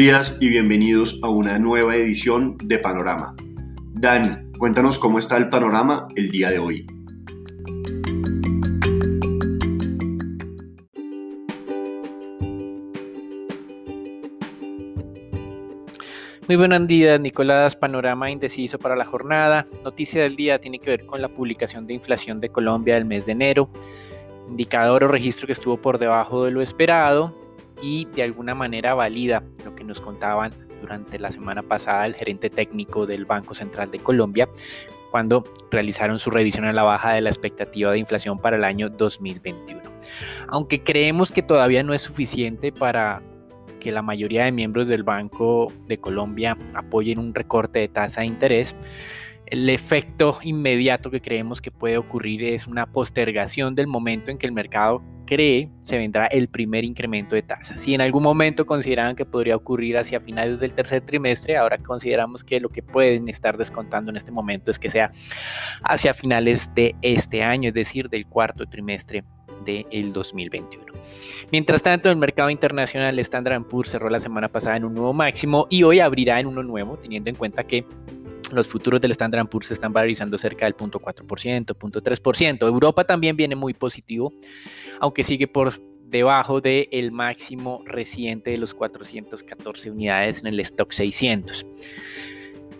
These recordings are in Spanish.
Días y bienvenidos a una nueva edición de Panorama. Dani, cuéntanos cómo está el panorama el día de hoy. Muy buenos días, Nicolás. Panorama indeciso para la jornada. Noticia del día tiene que ver con la publicación de inflación de Colombia del mes de enero. Indicador o registro que estuvo por debajo de lo esperado y de alguna manera valida lo que nos contaban durante la semana pasada el gerente técnico del Banco Central de Colombia cuando realizaron su revisión a la baja de la expectativa de inflación para el año 2021. Aunque creemos que todavía no es suficiente para que la mayoría de miembros del Banco de Colombia apoyen un recorte de tasa de interés, el efecto inmediato que creemos que puede ocurrir es una postergación del momento en que el mercado cree se vendrá el primer incremento de tasas. Si en algún momento consideraban que podría ocurrir hacia finales del tercer trimestre, ahora consideramos que lo que pueden estar descontando en este momento es que sea hacia finales de este año, es decir, del cuarto trimestre del 2021. Mientras tanto, el mercado internacional Standard Poor's cerró la semana pasada en un nuevo máximo y hoy abrirá en uno nuevo, teniendo en cuenta que los futuros del Standard Poor's se están valorizando cerca del 0.4%, 0.3%. Europa también viene muy positivo, aunque sigue por debajo del máximo reciente de los 414 unidades en el stock 600.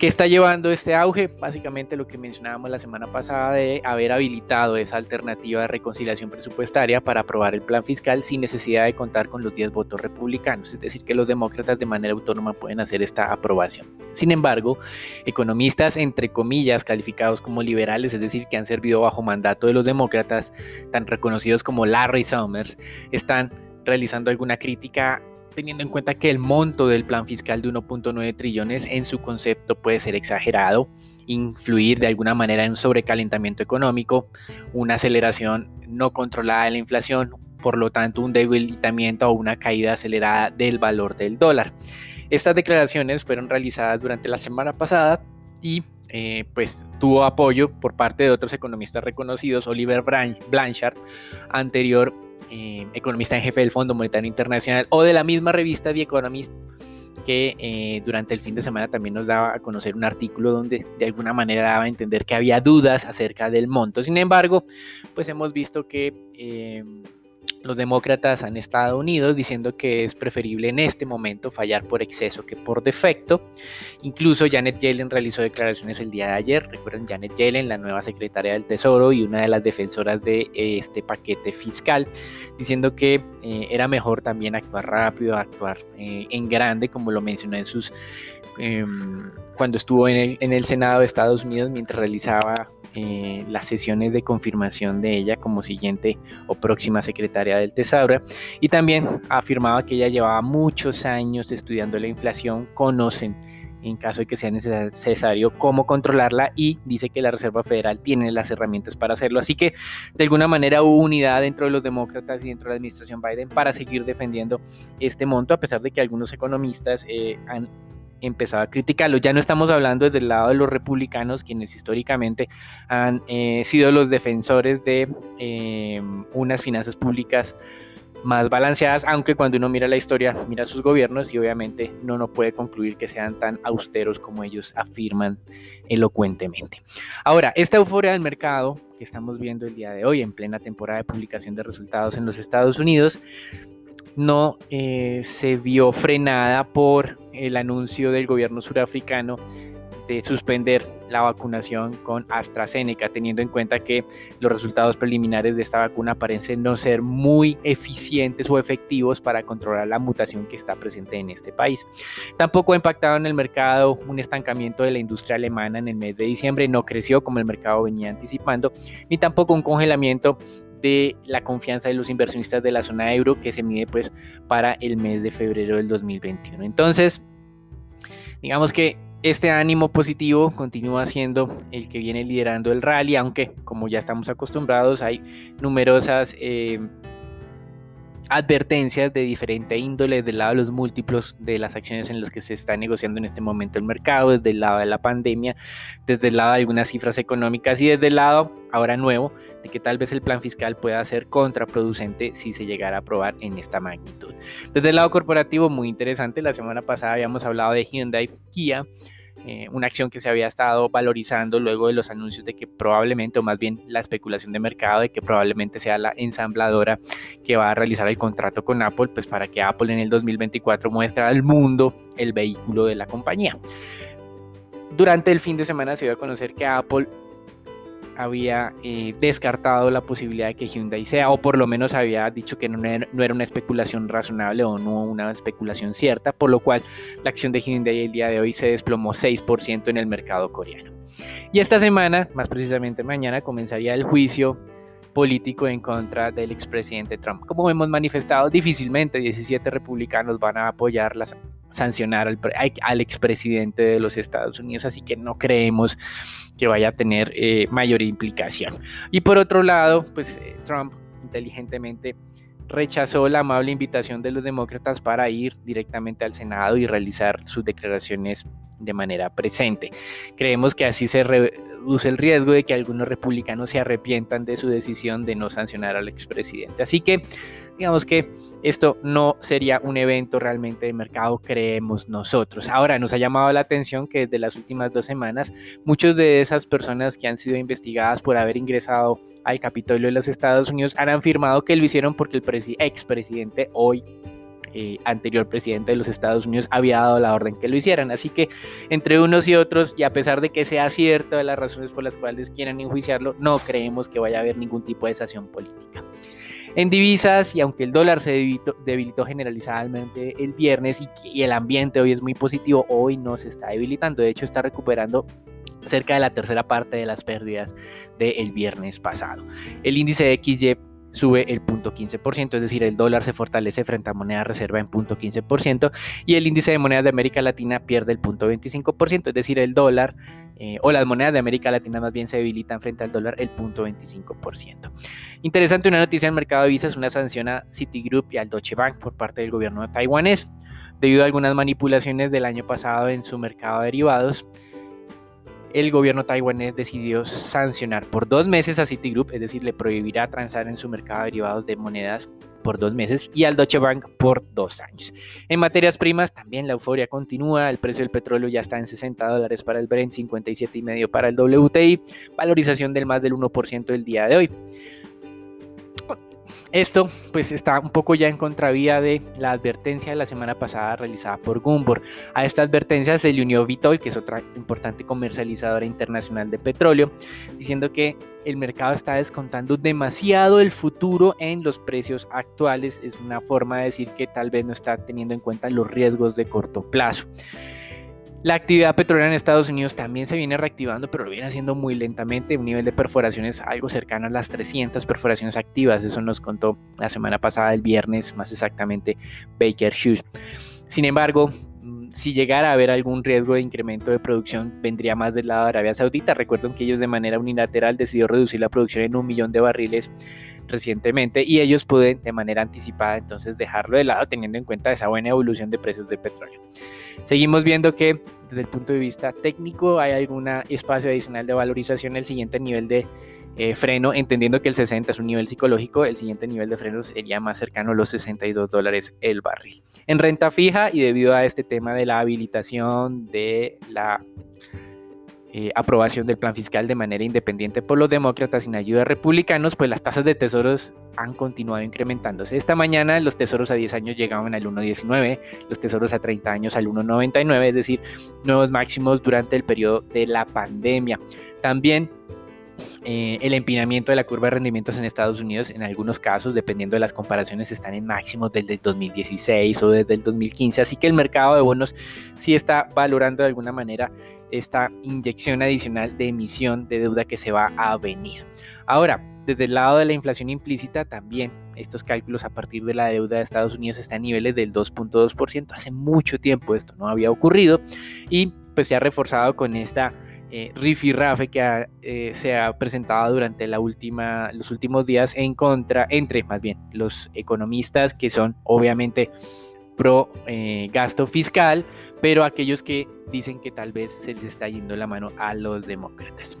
¿Qué está llevando este auge? Básicamente lo que mencionábamos la semana pasada de haber habilitado esa alternativa de reconciliación presupuestaria para aprobar el plan fiscal sin necesidad de contar con los 10 votos republicanos, es decir, que los demócratas de manera autónoma pueden hacer esta aprobación. Sin embargo, economistas, entre comillas, calificados como liberales, es decir, que han servido bajo mandato de los demócratas, tan reconocidos como Larry Summers, están realizando alguna crítica teniendo en cuenta que el monto del plan fiscal de 1.9 trillones en su concepto puede ser exagerado, influir de alguna manera en un sobrecalentamiento económico, una aceleración no controlada de la inflación, por lo tanto un debilitamiento o una caída acelerada del valor del dólar. Estas declaraciones fueron realizadas durante la semana pasada y eh, pues tuvo apoyo por parte de otros economistas reconocidos, Oliver Blanchard, anterior eh, economista en jefe del Fondo Monetario Internacional, o de la misma revista The Economist, que eh, durante el fin de semana también nos daba a conocer un artículo donde de alguna manera daba a entender que había dudas acerca del monto. Sin embargo, pues hemos visto que los demócratas han estado unidos diciendo que es preferible en este momento fallar por exceso que por defecto. Incluso Janet Yellen realizó declaraciones el día de ayer. Recuerden, Janet Yellen, la nueva secretaria del Tesoro y una de las defensoras de eh, este paquete fiscal, diciendo que eh, era mejor también actuar rápido, actuar eh, en grande, como lo mencionó en sus em, cuando estuvo en el, en el Senado de Estados Unidos mientras realizaba las sesiones de confirmación de ella como siguiente o próxima secretaria del Tesoro y también afirmaba que ella llevaba muchos años estudiando la inflación, conocen en caso de que sea necesario cómo controlarla y dice que la Reserva Federal tiene las herramientas para hacerlo. Así que de alguna manera hubo unidad dentro de los demócratas y dentro de la administración Biden para seguir defendiendo este monto, a pesar de que algunos economistas eh, han empezado a criticarlo. Ya no estamos hablando desde el lado de los republicanos, quienes históricamente han eh, sido los defensores de eh, unas finanzas públicas más balanceadas, aunque cuando uno mira la historia, mira sus gobiernos y obviamente no, no puede concluir que sean tan austeros como ellos afirman elocuentemente. Ahora, esta euforia del mercado que estamos viendo el día de hoy en plena temporada de publicación de resultados en los Estados Unidos, no eh, se vio frenada por el anuncio del gobierno surafricano de suspender la vacunación con AstraZeneca, teniendo en cuenta que los resultados preliminares de esta vacuna parecen no ser muy eficientes o efectivos para controlar la mutación que está presente en este país. Tampoco ha impactado en el mercado un estancamiento de la industria alemana en el mes de diciembre, no creció como el mercado venía anticipando, ni tampoco un congelamiento de la confianza de los inversionistas de la zona euro que se mide pues para el mes de febrero del 2021. Entonces, digamos que este ánimo positivo continúa siendo el que viene liderando el rally, aunque como ya estamos acostumbrados hay numerosas eh, advertencias de diferente índole del lado de los múltiplos de las acciones en las que se está negociando en este momento el mercado, desde el lado de la pandemia, desde el lado de algunas cifras económicas y desde el lado ahora nuevo de que tal vez el plan fiscal pueda ser contraproducente si se llegara a aprobar en esta magnitud. Desde el lado corporativo, muy interesante, la semana pasada habíamos hablado de Hyundai Kia eh, una acción que se había estado valorizando luego de los anuncios de que probablemente, o más bien la especulación de mercado de que probablemente sea la ensambladora que va a realizar el contrato con Apple, pues para que Apple en el 2024 muestre al mundo el vehículo de la compañía. Durante el fin de semana se dio a conocer que Apple había eh, descartado la posibilidad de que Hyundai sea, o por lo menos había dicho que no era, no era, una especulación razonable o no una especulación cierta, por lo cual la acción de Hyundai el día de hoy se desplomó 6% en el mercado coreano. Y esta semana, más precisamente mañana, comenzaría el juicio político en contra del expresidente Trump. Como hemos manifestado, difícilmente 17 republicanos van a apoyar las sancionar al, al expresidente de los Estados Unidos, así que no creemos que vaya a tener eh, mayor implicación. Y por otro lado, pues eh, Trump inteligentemente rechazó la amable invitación de los demócratas para ir directamente al Senado y realizar sus declaraciones de manera presente. Creemos que así se reduce el riesgo de que algunos republicanos se arrepientan de su decisión de no sancionar al expresidente. Así que digamos que esto no sería un evento realmente de mercado, creemos nosotros. Ahora, nos ha llamado la atención que desde las últimas dos semanas, muchas de esas personas que han sido investigadas por haber ingresado al Capitolio de los Estados Unidos han afirmado que lo hicieron porque el expresidente hoy eh, anterior presidente de los Estados Unidos había dado la orden que lo hicieran. Así que entre unos y otros, y a pesar de que sea cierto de las razones por las cuales quieran enjuiciarlo, no creemos que vaya a haber ningún tipo de sanción política. En divisas, y aunque el dólar se debilitó, generalizadamente el viernes y, el ambiente hoy es muy positivo, hoy no se está debilitando, de hecho está recuperando cerca de la tercera parte de las pérdidas del viernes pasado. El índice de XY sube el 0.15%, es decir, el dólar se fortalece frente a moneda reserva en 0.15% y el índice de monedas de América Latina pierde el 0.25%, es decir, el dólar eh, o las monedas de América Latina más bien se debilitan frente al dólar el 0.25%. Interesante una noticia en el mercado de divisas, una sanción a Citigroup y al Deutsche Bank por parte del gobierno taiwanés debido a algunas manipulaciones del año pasado en su mercado de derivados el gobierno taiwanés decidió sancionar por dos meses a Citigroup, es decir, le prohibirá transar en su mercado de derivados de monedas por dos meses y al Deutsche Bank por dos años. En materias primas también la euforia continúa, el precio del petróleo ya está en 60 dólares para el Brent, 57,5 para el WTI, valorización del más del 1% del día de hoy. Esto pues está un poco ya en contravía de la advertencia de la semana pasada realizada por Gumbor. A esta advertencia se le unió Vitol, que es otra importante comercializadora internacional de petróleo, diciendo que el mercado está descontando demasiado el futuro en los precios actuales. Es una forma de decir que tal vez no está teniendo en cuenta los riesgos de corto plazo. La actividad petrolera en Estados Unidos también se viene reactivando, pero lo viene haciendo muy lentamente, un nivel de perforaciones algo cercano a las 300 perforaciones activas, eso nos contó la semana pasada, el viernes, más exactamente, Baker Hughes. Sin embargo, mm, si llegara a haber algún riesgo de incremento de producción, vendría más del lado de Arabia Saudita. Recuerden que ellos de manera unilateral decidió reducir la producción en un millón de barriles recientemente y ellos pueden de manera anticipada entonces dejarlo de lado teniendo en cuenta esa buena evolución de precios de petróleo. Seguimos viendo que desde el punto de vista técnico hay algún espacio adicional de valorización. El siguiente nivel de eh, freno, entendiendo que el 60 es un nivel psicológico, el siguiente nivel de freno sería más cercano a los 62 dólares el barril. En renta fija y debido a este tema de la habilitación de la eh, aprobación del plan fiscal de manera independiente por los demócratas sin ayuda de republicanos, pues las tasas de tesoros han continuado incrementándose. Esta mañana los tesoros a 10 años llegaban al 1.19, los tesoros a 30 años al 1.99, es decir, nuevos máximos durante el periodo de la pandemia. También eh, el empinamiento de la curva de rendimientos en Estados Unidos, en algunos casos, dependiendo de las comparaciones, están en máximos desde el 2016 o desde el 2015. Así que el mercado de bonos sí está valorando de alguna manera esta inyección adicional de emisión de deuda que se va a venir. Ahora, desde el lado de la inflación implícita, también estos cálculos a partir de la deuda de Estados Unidos están a niveles del 2.2%. Hace mucho tiempo esto no había ocurrido y pues se ha reforzado con esta eh, rifirrafe que eh, se ha presentado durante la última, los últimos días en contra, entre más bien los economistas que son obviamente pro eh, gasto fiscal, pero aquellos que dicen que tal vez se les está yendo la mano a los demócratas.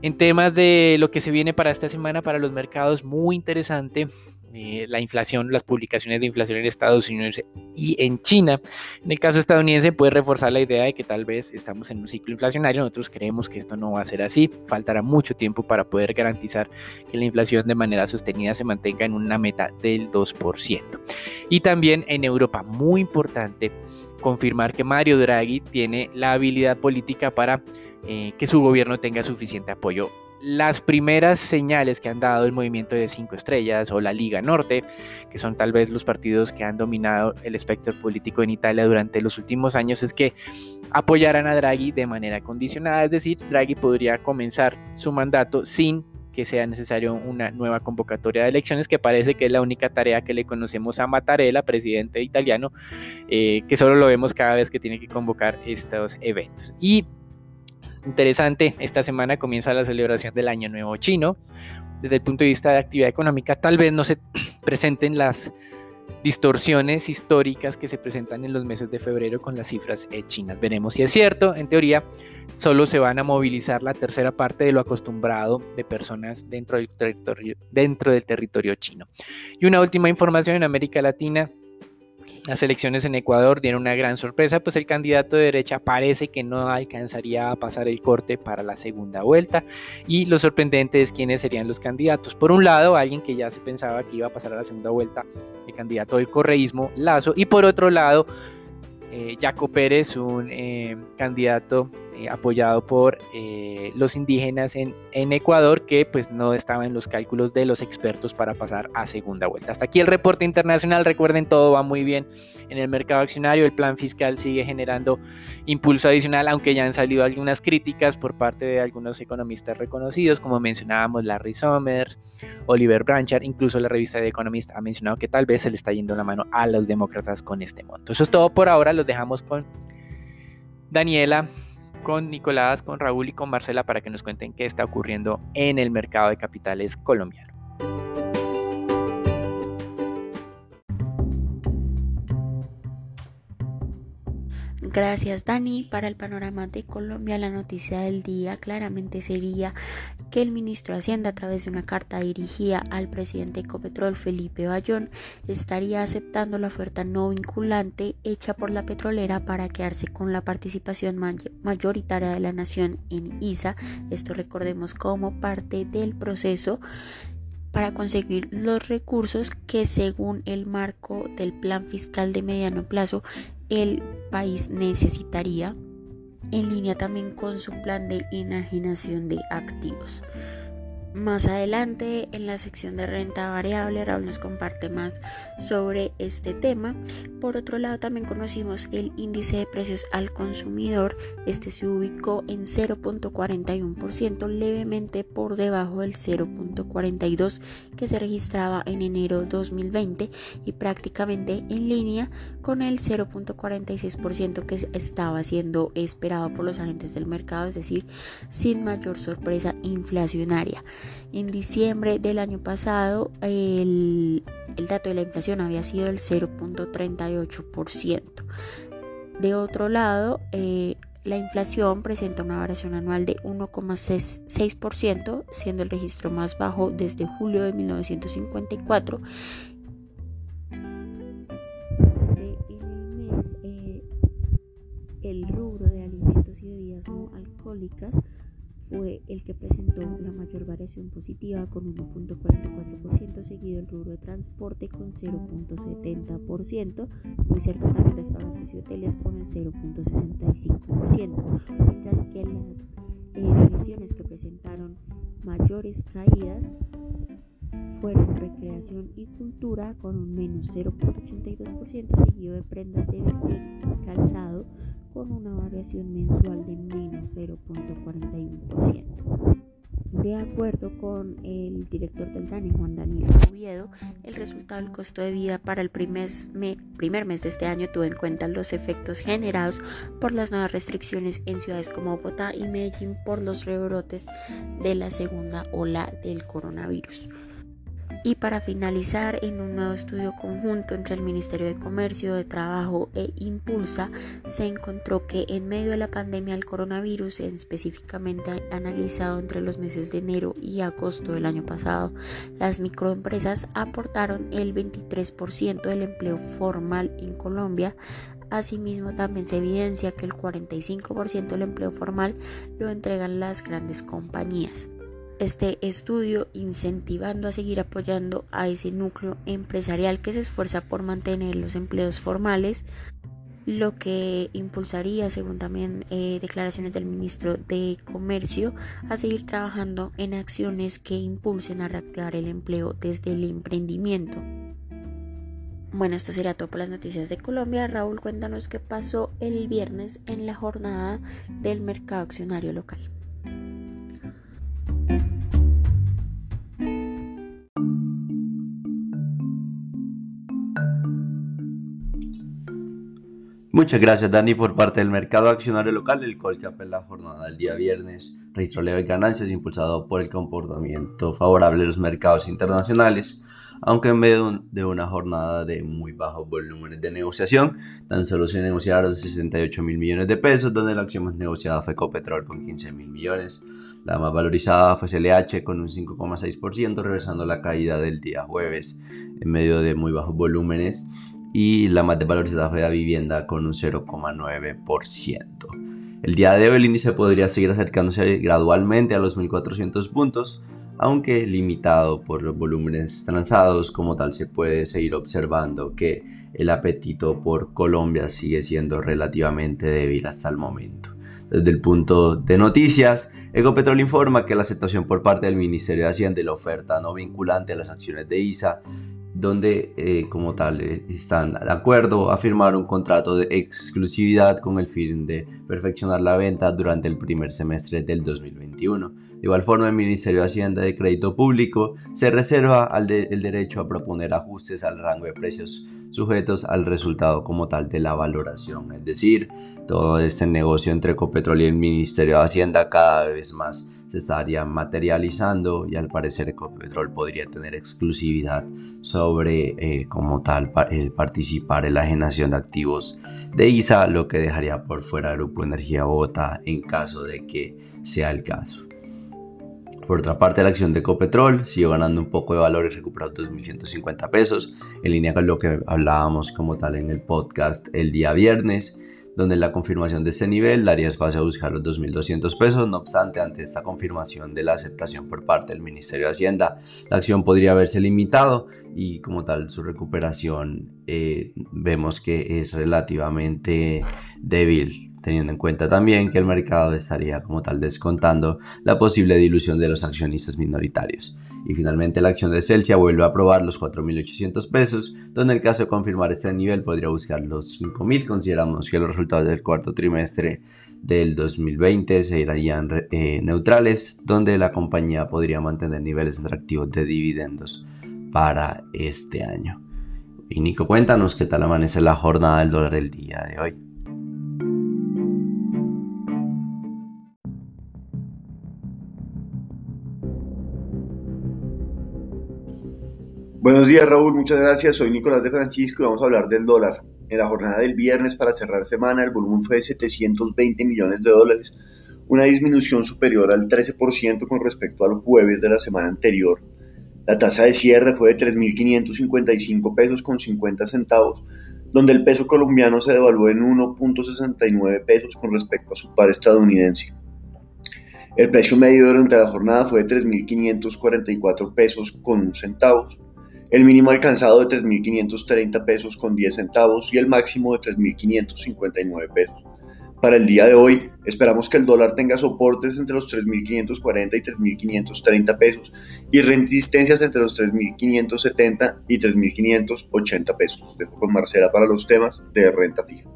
En temas de lo que se viene para esta semana para los mercados, muy interesante. Eh, la inflación, las publicaciones de inflación en Estados Unidos y en China. En el caso estadounidense puede reforzar la idea de que tal vez estamos en un ciclo inflacionario. Nosotros creemos que esto no va a ser así. Faltará mucho tiempo para poder garantizar que la inflación de manera sostenida se mantenga en una meta del 2%. Y también en Europa, muy importante confirmar que Mario Draghi tiene la habilidad política para eh, que su gobierno tenga suficiente apoyo. Las primeras señales que han dado el movimiento de cinco estrellas o la Liga Norte, que son tal vez los partidos que han dominado el espectro político en Italia durante los últimos años, es que apoyarán a Draghi de manera condicionada, es decir, Draghi podría comenzar su mandato sin que sea necesario una nueva convocatoria de elecciones, que parece que es la única tarea que le conocemos a Mattarella, presidente italiano, eh, que solo lo vemos cada vez que tiene que convocar estos eventos. Y interesante, esta semana comienza la celebración del Año Nuevo Chino. Desde el punto de vista de actividad económica, tal vez no se presenten las distorsiones históricas que se presentan en los meses de febrero con las cifras chinas. Veremos si es cierto. En teoría, solo se van a movilizar la tercera parte de lo acostumbrado de personas dentro del territorio, dentro del territorio chino. Y una última información en América Latina. Las elecciones en Ecuador dieron una gran sorpresa, pues el candidato de derecha parece que no alcanzaría a pasar el corte para la segunda vuelta. Y lo sorprendente es quiénes serían los candidatos. Por un lado, alguien que ya se pensaba que iba a pasar a la segunda vuelta, el candidato del correísmo, Lazo. Y por otro lado, eh, Jaco Pérez, un eh, candidato eh, apoyado por eh, los indígenas en, Ecuador que pues no estaba en los cálculos de los expertos para pasar a segunda vuelta. Hasta aquí el reporte internacional, recuerden todo va muy bien en el mercado accionario, el plan fiscal sigue generando impulso adicional, aunque ya han salido algunas críticas por parte de algunos economistas reconocidos, como mencionábamos Larry Summers, Oliver Branchard, incluso la revista de Economist ha mencionado que tal vez se le está yendo la mano a los demócratas con este monto. Eso es todo por ahora, los dejamos con Daniela con Nicolás, con Raúl y con Marcela para que nos cuenten qué está ocurriendo en el mercado de capitales colombiano. Gracias Dani. Para el panorama de Colombia, la noticia del día claramente sería que el ministro de Hacienda, a través de una carta dirigida al presidente de Ecopetrol, Felipe Bayón, estaría aceptando la oferta no vinculante hecha por la petrolera para quedarse con la participación mayoritaria de la nación en ISA. Esto recordemos como parte del proceso para conseguir los recursos que según el marco del plan fiscal de mediano plazo el país necesitaría, en línea también con su plan de enajenación de activos. Más adelante en la sección de renta variable Raúl nos comparte más sobre este tema. Por otro lado también conocimos el índice de precios al consumidor. Este se ubicó en 0.41% levemente por debajo del 0.42 que se registraba en enero 2020 y prácticamente en línea con el 0.46% que estaba siendo esperado por los agentes del mercado, es decir, sin mayor sorpresa inflacionaria. En diciembre del año pasado, el, dato de la inflación había sido el 0.38%. De otro lado, eh, la inflación presenta una variación anual de 1,6%, siendo el registro más bajo desde julio de 1954. En el mes, eh, el rubro de alimentos y bebidas no alcohólicas fue el que presentó la mayor variación positiva con 1.44%, seguido el rubro de transporte con 0.70%, muy cerca también restaurantes y hoteles con el 0.65%, mientras que las eh, divisiones que presentaron mayores caídas fueron recreación y cultura con un menos 0.82%, seguido de prendas de vestir y calzado con una variación mensual de menos 0.41%. De acuerdo con el director del DANE, Juan Daniel Oviedo, el resultado del costo de vida para el primer, primer mes de este año tuvo en cuenta los efectos generados por las nuevas restricciones en ciudades como Bogotá y Medellín por los rebrotes de la segunda ola del coronavirus. Y para finalizar, en un nuevo estudio conjunto entre el Ministerio de Comercio, de Trabajo e Impulsa, se encontró que en medio de la pandemia del coronavirus, específicamente analizado entre los meses de enero y agosto del año pasado, las microempresas aportaron el 23% del empleo formal en Colombia, Asimismo, también se evidencia que el 45% del empleo formal lo entregan las grandes compañías este estudio incentivando a seguir apoyando a ese núcleo empresarial que se esfuerza por mantener los empleos formales, lo que impulsaría, según también eh, declaraciones del ministro de Comercio, a seguir trabajando en acciones que impulsen a reactivar el empleo desde el emprendimiento. Bueno, esto sería todo por las noticias de Colombia. Raúl, cuéntanos qué pasó el viernes en la jornada del mercado accionario local. Muchas gracias Dani por parte del mercado accionario local, el Colcap en la jornada del día viernes. Registró leve ganancias impulsado por el comportamiento favorable de los mercados internacionales, aunque en medio de una jornada de muy bajos volúmenes de negociación, tan solo se negociaron 68 mil millones de pesos, donde la acción más negociada fue Copetrol con 15 mil millones, la más valorizada fue CLH con un 5,6%, regresando la caída del día jueves. En medio de muy bajos volúmenes y la más desvalorizada fue la vivienda con un 0,9%. El día de hoy el índice podría seguir acercándose gradualmente a los 1.400 puntos, aunque limitado por los volúmenes transados, como tal se puede seguir observando que el apetito por Colombia sigue siendo relativamente débil hasta el momento. Desde el punto de noticias, Ecopetrol informa que la aceptación por parte del Ministerio de Hacienda de la oferta no vinculante a las acciones de ISA donde eh, como tal eh, están de acuerdo a firmar un contrato de exclusividad con el fin de perfeccionar la venta durante el primer semestre del 2021. De igual forma, el Ministerio de Hacienda de Crédito Público se reserva el derecho a proponer ajustes al rango de precios sujetos al resultado como tal de la valoración. Es decir, todo este negocio entre Ecopetrol y el Ministerio de Hacienda cada vez más se estaría materializando y al parecer Ecopetrol podría tener exclusividad sobre eh, como tal participar en la generación de activos de ISA, lo que dejaría por fuera Grupo Energía Bogotá en caso de que sea el caso. Por otra parte, la acción de Ecopetrol siguió ganando un poco de valor y recuperó 2.150 pesos, en línea con lo que hablábamos como tal en el podcast el día viernes donde la confirmación de este nivel daría espacio a buscar los 2.200 pesos. No obstante, ante esta confirmación de la aceptación por parte del Ministerio de Hacienda, la acción podría haberse limitado y como tal su recuperación eh, vemos que es relativamente débil teniendo en cuenta también que el mercado estaría como tal descontando la posible dilución de los accionistas minoritarios. Y finalmente la acción de Celsia vuelve a probar los 4.800 pesos, donde en el caso de confirmar este nivel podría buscar los 5.000. Consideramos que los resultados del cuarto trimestre del 2020 serían eh, neutrales, donde la compañía podría mantener niveles atractivos de dividendos para este año. Y Nico, cuéntanos qué tal amanece la jornada del dólar del día de hoy. Buenos días Raúl, muchas gracias. Soy Nicolás de Francisco y vamos a hablar del dólar. En la jornada del viernes para cerrar semana el volumen fue de 720 millones de dólares, una disminución superior al 13% con respecto al jueves de la semana anterior. La tasa de cierre fue de 3.555 pesos con 50 centavos, donde el peso colombiano se devaluó en 1.69 pesos con respecto a su par estadounidense. El precio medio durante la jornada fue de 3.544 pesos con un centavos el mínimo alcanzado de 3.530 pesos con 10 centavos y el máximo de 3.559 pesos. Para el día de hoy, esperamos que el dólar tenga soportes entre los 3.540 y 3.530 pesos y resistencias entre los 3.570 y 3.580 pesos. Dejo con Marcela para los temas de renta fija.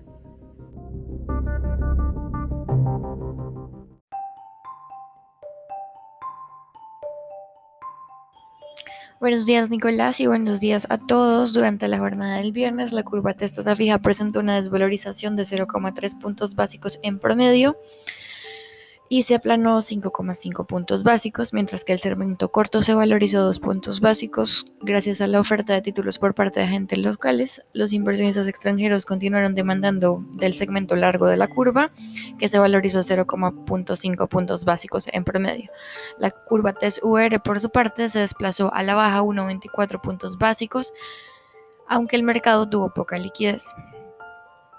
Buenos días Nicolás y buenos días a todos. Durante la jornada del viernes la curva de tasa fija presentó una desvalorización de 0,3 puntos básicos en promedio y se aplanó 5,5 puntos básicos, mientras que el segmento corto se valorizó 2 puntos básicos gracias a la oferta de títulos por parte de agentes locales. Los inversionistas extranjeros continuaron demandando del segmento largo de la curva, que se valorizó 0,5 puntos básicos en promedio. La curva TES-UR, por su parte, se desplazó a la baja 1,24 puntos básicos, aunque el mercado tuvo poca liquidez.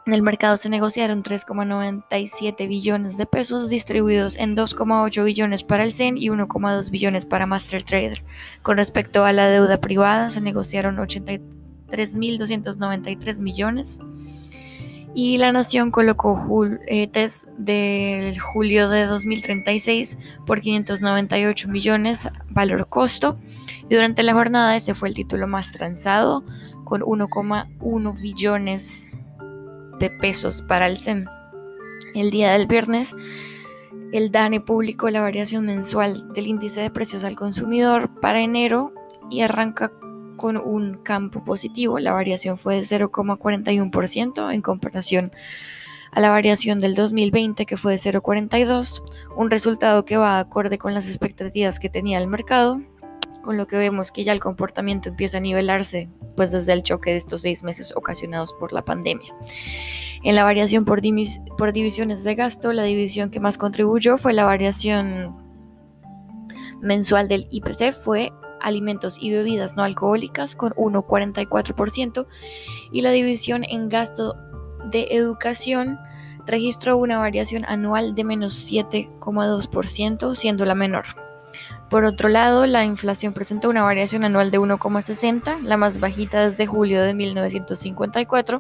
En el mercado se negociaron 3,97 billones de pesos distribuidos en 2,8 billones para el CEN y 1,2 billones para Master Trader. Con respecto a la deuda privada, se negociaron 83.293 millones. Y la Nación colocó eh, test del julio de 2036 por 598 millones, valor costo. Y durante la jornada ese fue el título más transado, con 1,1 billones de pesos para el SEM. El día del viernes, el DANE publicó la variación mensual del índice de precios al consumidor para enero y arranca con un campo positivo. La variación fue de 0,41% en comparación a la variación del 2020 que fue de 0,42, un resultado que va acorde con las expectativas que tenía el mercado con lo que vemos que ya el comportamiento empieza a nivelarse pues desde el choque de estos seis meses ocasionados por la pandemia. En la variación por, divisiones de gasto, la división que más contribuyó fue la variación mensual del IPC, fue alimentos y bebidas no alcohólicas con 1,44% y la división en gasto de educación registró una variación anual de menos 7,2%, siendo la menor. Por otro lado, la inflación presenta una variación anual de 1,60, la más bajita desde julio de 1954.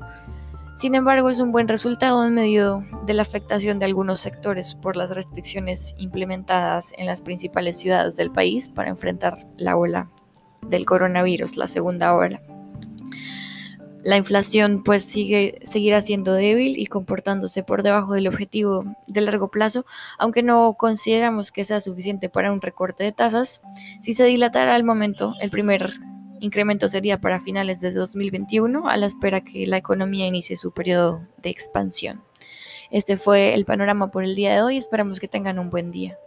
Sin embargo, es un buen resultado en medio de la afectación de algunos sectores por las restricciones implementadas en las principales ciudades del país para enfrentar la ola del coronavirus, la segunda ola la inflación pues sigue seguirá siendo débil y comportándose por debajo del objetivo de largo plazo, aunque no consideramos que sea suficiente para un recorte de tasas. Si se dilatara al momento, el primer incremento sería para finales de 2021, a la espera que la economía inicie su periodo de expansión. Este fue el panorama por el día de hoy, esperamos que tengan un buen día.